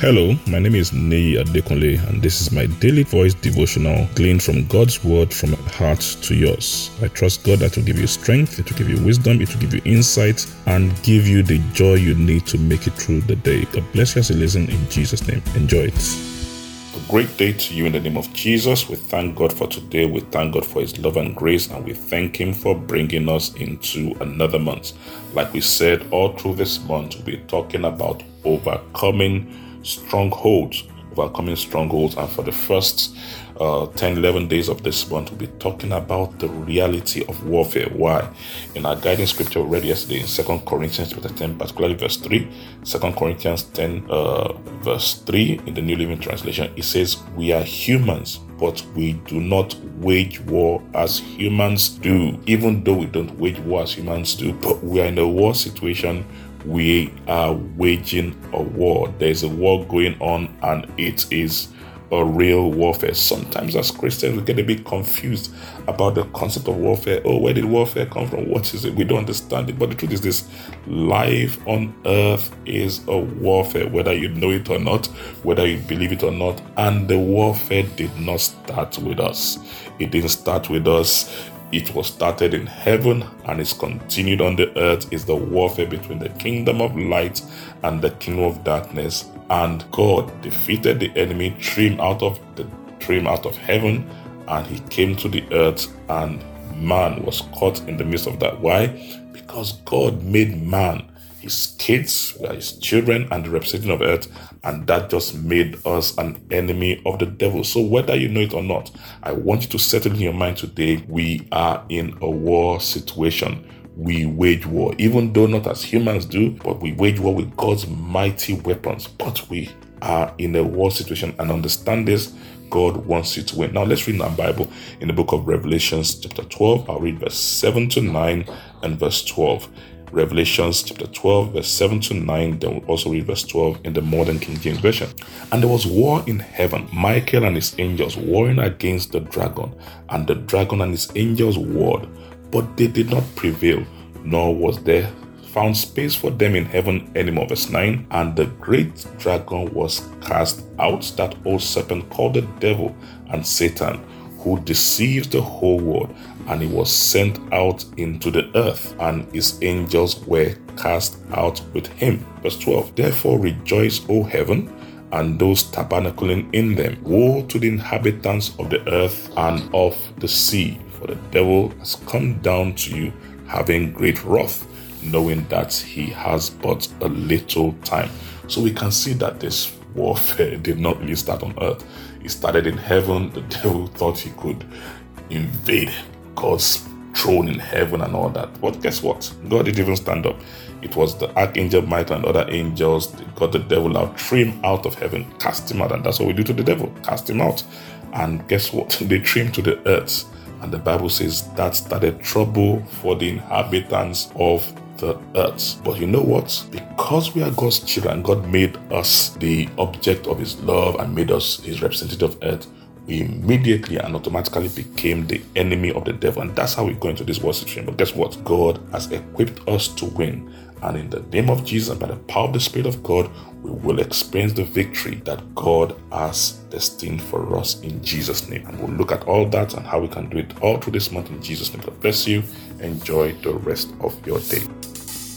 Hello, my name is Nei Adekunle, and this is my daily voice devotional gleaned from God's word from my heart to yours. I trust God that will give you strength, it will give you wisdom, it will give you insight, and give you the joy you need to make it through the day. God bless you as you listen in Jesus' name. Enjoy it. A great day to you in the name of Jesus. We thank God for today. We thank God for His love and grace, and we thank Him for bringing us into another month. Like we said, all through this month, we'll be talking about overcoming strongholds, overcoming strongholds. And for the first uh, 10, 11 days of this month, we'll be talking about the reality of warfare. Why? In our guiding scripture read yesterday in 2 Corinthians chapter 10, particularly verse 3, 2 Corinthians 10, uh, verse 3 in the New Living Translation, it says, We are humans, but we do not wage war as humans do. Even though we don't wage war as humans do, but we are in a war situation we are waging a war. There's a war going on, and it is a real warfare. Sometimes, as Christians, we get a bit confused about the concept of warfare. Oh, where did warfare come from? What is it? We don't understand it. But the truth is this life on earth is a warfare, whether you know it or not, whether you believe it or not. And the warfare did not start with us, it didn't start with us it was started in heaven and is continued on the earth is the warfare between the kingdom of light and the kingdom of darkness. And God defeated the enemy, trim out of the trim out of heaven, and he came to the earth, and man was caught in the midst of that. Why? Because God made man his kids, are his children, and the representative of earth, and that just made us an enemy of the devil. So, whether you know it or not, I want you to settle in your mind today we are in a war situation. We wage war, even though not as humans do, but we wage war with God's mighty weapons. But we are in a war situation and understand this. God wants you to win. Now let's read our Bible in the book of Revelations, chapter 12. I'll read verse 7 to 9 and verse 12. Revelations chapter 12, verse 7 to 9. Then we'll also read verse 12 in the modern King James Version. And there was war in heaven, Michael and his angels warring against the dragon, and the dragon and his angels warred, but they did not prevail, nor was there found space for them in heaven anymore. Verse 9 And the great dragon was cast out, that old serpent called the devil and Satan who deceives the whole world, and he was sent out into the earth, and his angels were cast out with him. Verse 12 Therefore rejoice, O heaven, and those tabernacling in them. Woe to the inhabitants of the earth and of the sea, for the devil has come down to you, having great wrath, knowing that he has but a little time. So we can see that this warfare did not really start on earth. It started in heaven. The devil thought he could invade God's throne in heaven and all that. But guess what? God didn't even stand up. It was the archangel Michael and other angels that got the devil out, threw him out of heaven, cast him out. And that's what we do to the devil cast him out. And guess what? They threw him to the earth. And the Bible says that started trouble for the inhabitants of the earth. But you know what? Because we are God's children, God made us the object of His love and made us His representative of earth. We immediately and automatically became the enemy of the devil. And that's how we go into this war situation. But guess what? God has equipped us to win. And in the name of Jesus, by the power of the Spirit of God, we will experience the victory that God has destined for us in Jesus' name. And we'll look at all that and how we can do it all through this month in Jesus' name. God bless you. Enjoy the rest of your day.